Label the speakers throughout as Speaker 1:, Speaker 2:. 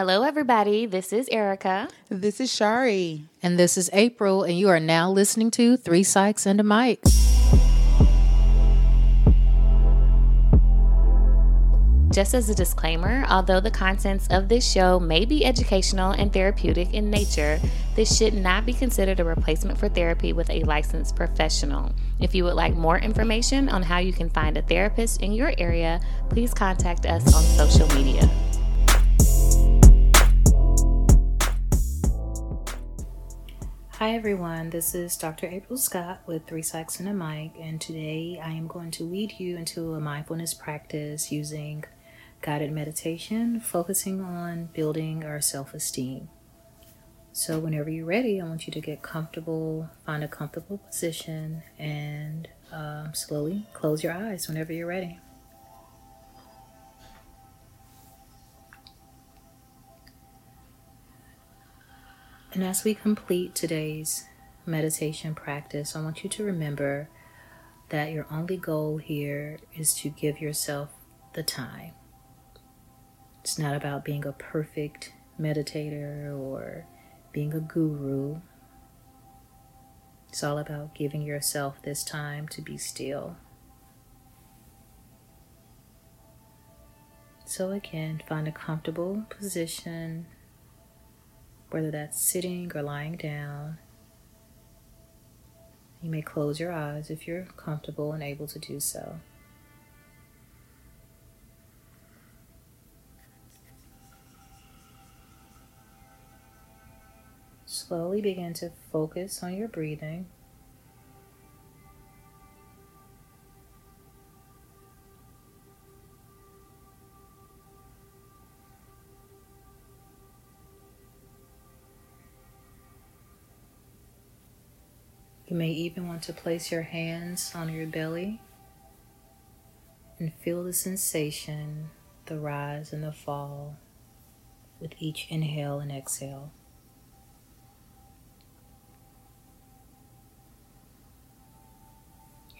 Speaker 1: Hello, everybody. This is Erica.
Speaker 2: This is Shari.
Speaker 3: And this is April, and you are now listening to Three Psychs and a Mic.
Speaker 1: Just as a disclaimer, although the contents of this show may be educational and therapeutic in nature, this should not be considered a replacement for therapy with a licensed professional. If you would like more information on how you can find a therapist in your area, please contact us on social media.
Speaker 3: Hi everyone, this is Dr. April Scott with Three Psychs and a Mic, and today I am going to lead you into a mindfulness practice using guided meditation focusing on building our self esteem. So, whenever you're ready, I want you to get comfortable, find a comfortable position, and um, slowly close your eyes whenever you're ready. And as we complete today's meditation practice, I want you to remember that your only goal here is to give yourself the time it's not about being a perfect meditator or being a guru. It's all about giving yourself this time to be still. So, again, find a comfortable position, whether that's sitting or lying down. You may close your eyes if you're comfortable and able to do so. slowly begin to focus on your breathing. You may even want to place your hands on your belly and feel the sensation, the rise and the fall with each inhale and exhale.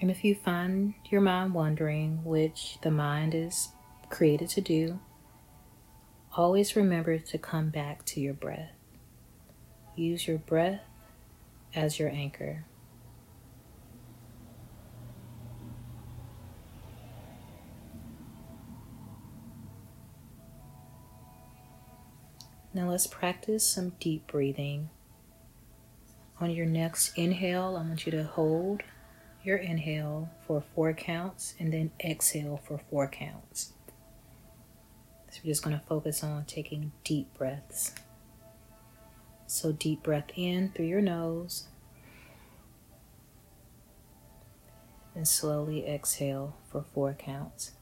Speaker 3: And if you find your mind wandering, which the mind is created to do, always remember to come back to your breath. Use your breath as your anchor. Now let's practice some deep breathing. On your next inhale, I want you to hold your inhale for four counts and then exhale for four counts. So we're just going to focus on taking deep breaths. So, deep breath in through your nose and slowly exhale for four counts.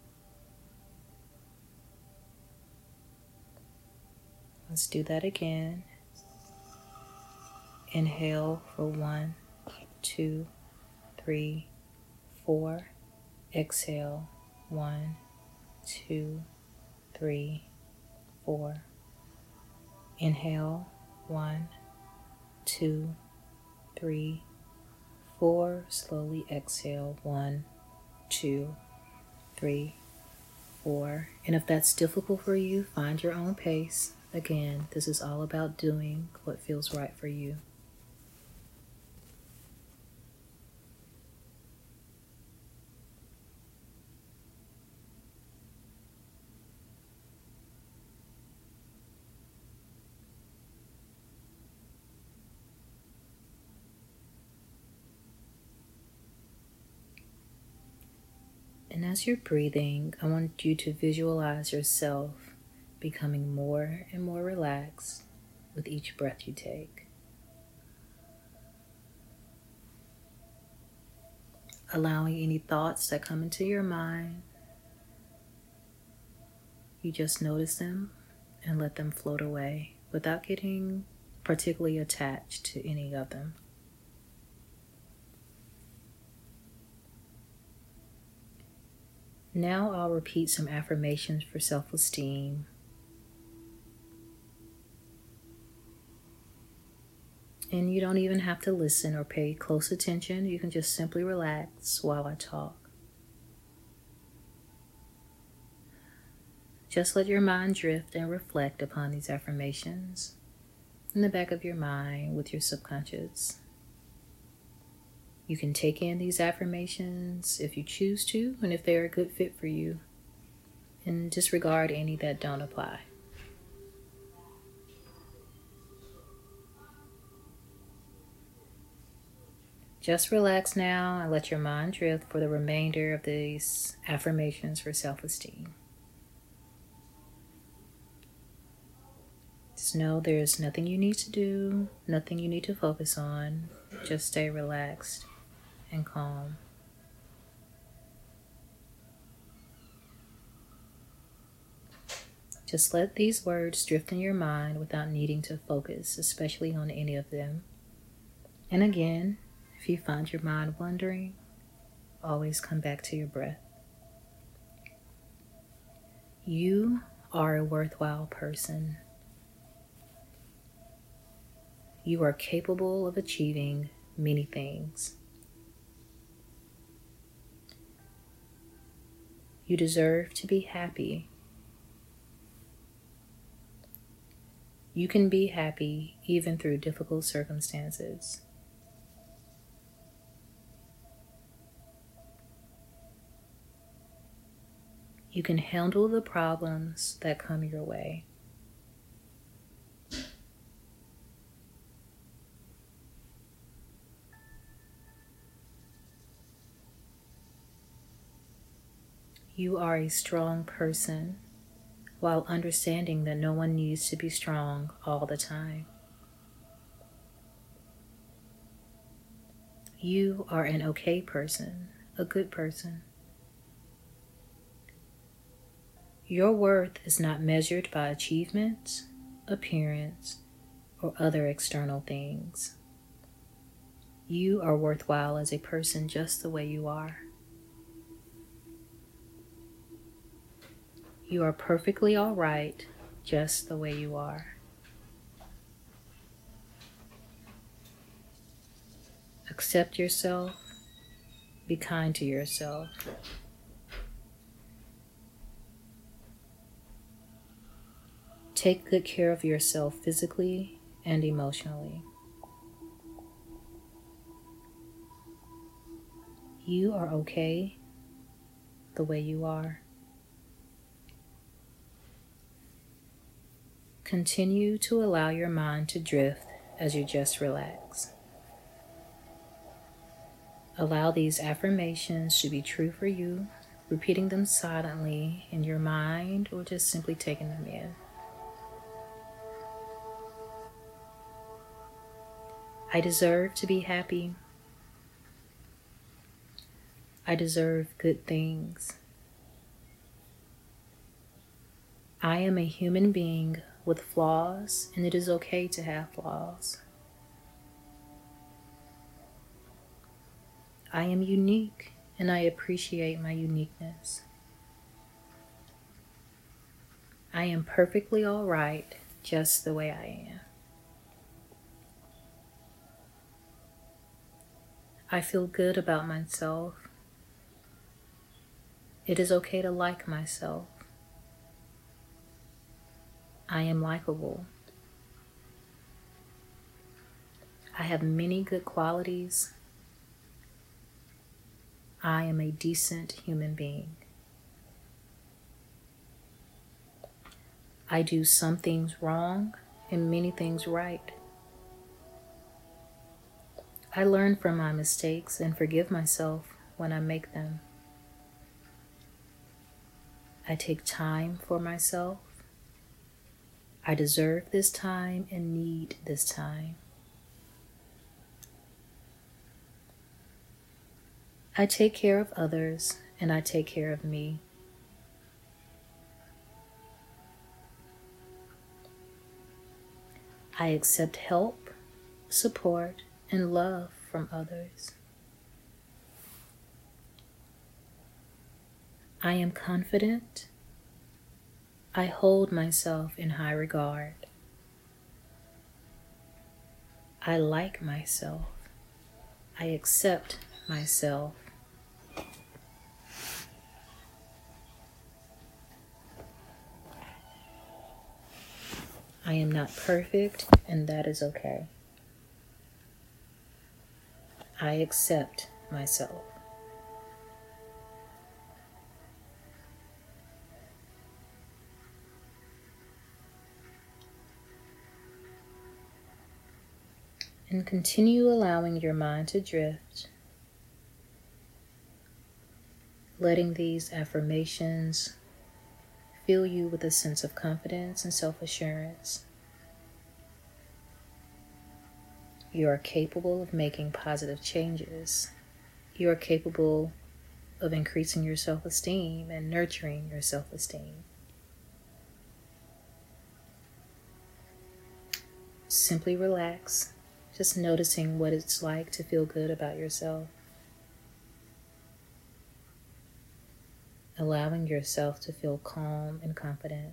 Speaker 3: Let's do that again. Inhale for one, two, three, four. Exhale, one, two, three, four. Inhale, one, two, three, four. Slowly exhale, one, two, three, four. And if that's difficult for you, find your own pace. Again, this is all about doing what feels right for you. And as you're breathing, I want you to visualize yourself becoming more and more relaxed with each breath you take. Allowing any thoughts that come into your mind, you just notice them and let them float away without getting particularly attached to any of them. Now I'll repeat some affirmations for self esteem. And you don't even have to listen or pay close attention. You can just simply relax while I talk. Just let your mind drift and reflect upon these affirmations in the back of your mind with your subconscious. You can take in these affirmations if you choose to and if they're a good fit for you, and disregard any that don't apply. Just relax now and let your mind drift for the remainder of these affirmations for self esteem. Just know there's nothing you need to do, nothing you need to focus on. Just stay relaxed and calm. Just let these words drift in your mind without needing to focus, especially on any of them. And again, if you find your mind wandering, always come back to your breath. You are a worthwhile person. You are capable of achieving many things. You deserve to be happy. You can be happy even through difficult circumstances. You can handle the problems that come your way. You are a strong person while understanding that no one needs to be strong all the time. You are an okay person, a good person. Your worth is not measured by achievements, appearance, or other external things. You are worthwhile as a person just the way you are. You are perfectly all right just the way you are. Accept yourself. Be kind to yourself. Take good care of yourself physically and emotionally. You are okay the way you are. Continue to allow your mind to drift as you just relax. Allow these affirmations to be true for you, repeating them silently in your mind or just simply taking them in. I deserve to be happy. I deserve good things. I am a human being with flaws, and it is okay to have flaws. I am unique, and I appreciate my uniqueness. I am perfectly all right just the way I am. I feel good about myself. It is okay to like myself. I am likable. I have many good qualities. I am a decent human being. I do some things wrong and many things right. I learn from my mistakes and forgive myself when I make them. I take time for myself. I deserve this time and need this time. I take care of others and I take care of me. I accept help, support, and love from others. I am confident I hold myself in high regard. I like myself. I accept myself. I am not perfect, and that is okay. I accept myself. And continue allowing your mind to drift, letting these affirmations fill you with a sense of confidence and self assurance. You are capable of making positive changes. You are capable of increasing your self esteem and nurturing your self esteem. Simply relax, just noticing what it's like to feel good about yourself. allowing yourself to feel calm and confident.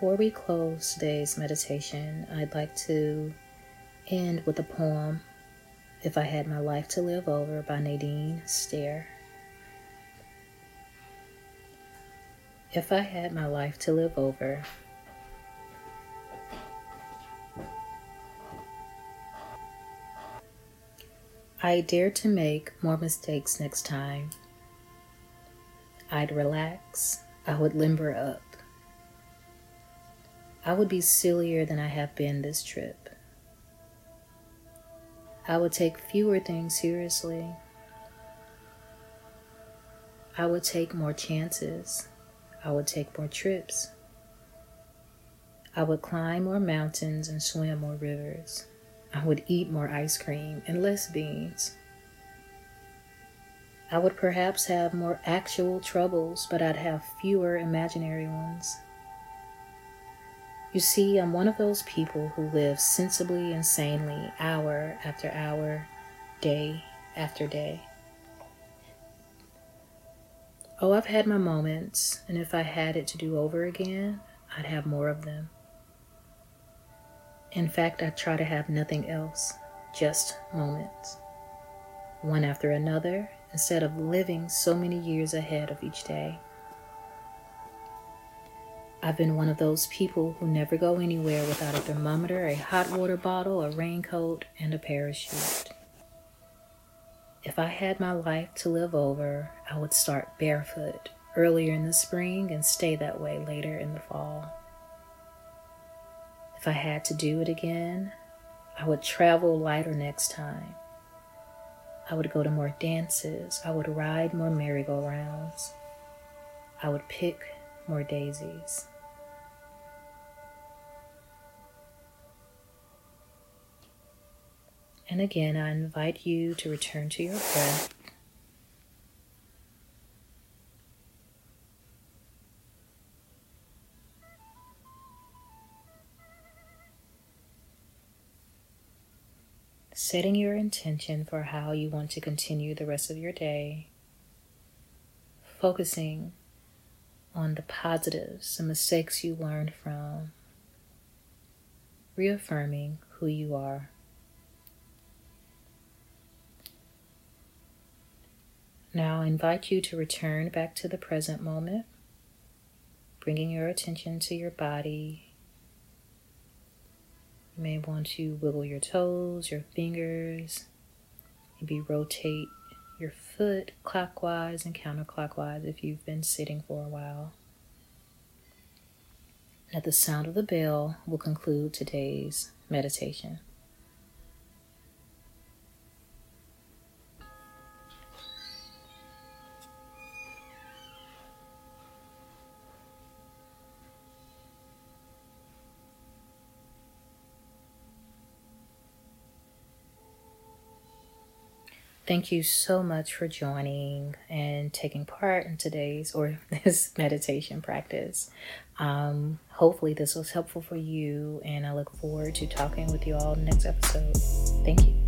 Speaker 3: Before we close today's meditation, I'd like to end with a poem, If I Had My Life to Live Over by Nadine Stair. If I had my life to live over, I dare to make more mistakes next time. I'd relax, I would limber up. I would be sillier than I have been this trip. I would take fewer things seriously. I would take more chances. I would take more trips. I would climb more mountains and swim more rivers. I would eat more ice cream and less beans. I would perhaps have more actual troubles, but I'd have fewer imaginary ones. You see, I'm one of those people who live sensibly and sanely, hour after hour, day after day. Oh, I've had my moments, and if I had it to do over again, I'd have more of them. In fact, I try to have nothing else, just moments, one after another, instead of living so many years ahead of each day. I've been one of those people who never go anywhere without a thermometer, a hot water bottle, a raincoat, and a parachute. If I had my life to live over, I would start barefoot earlier in the spring and stay that way later in the fall. If I had to do it again, I would travel lighter next time. I would go to more dances. I would ride more merry-go-rounds. I would pick more daisies. And again, I invite you to return to your breath. Setting your intention for how you want to continue the rest of your day, focusing on the positives, the mistakes you learned from, reaffirming who you are. Now I invite you to return back to the present moment, bringing your attention to your body. You may want to wiggle your toes, your fingers, maybe rotate your foot clockwise and counterclockwise if you've been sitting for a while. At the sound of the bell, we'll conclude today's meditation. Thank you so much for joining and taking part in today's or this meditation practice. Um, hopefully, this was helpful for you, and I look forward to talking with you all next episode. Thank you.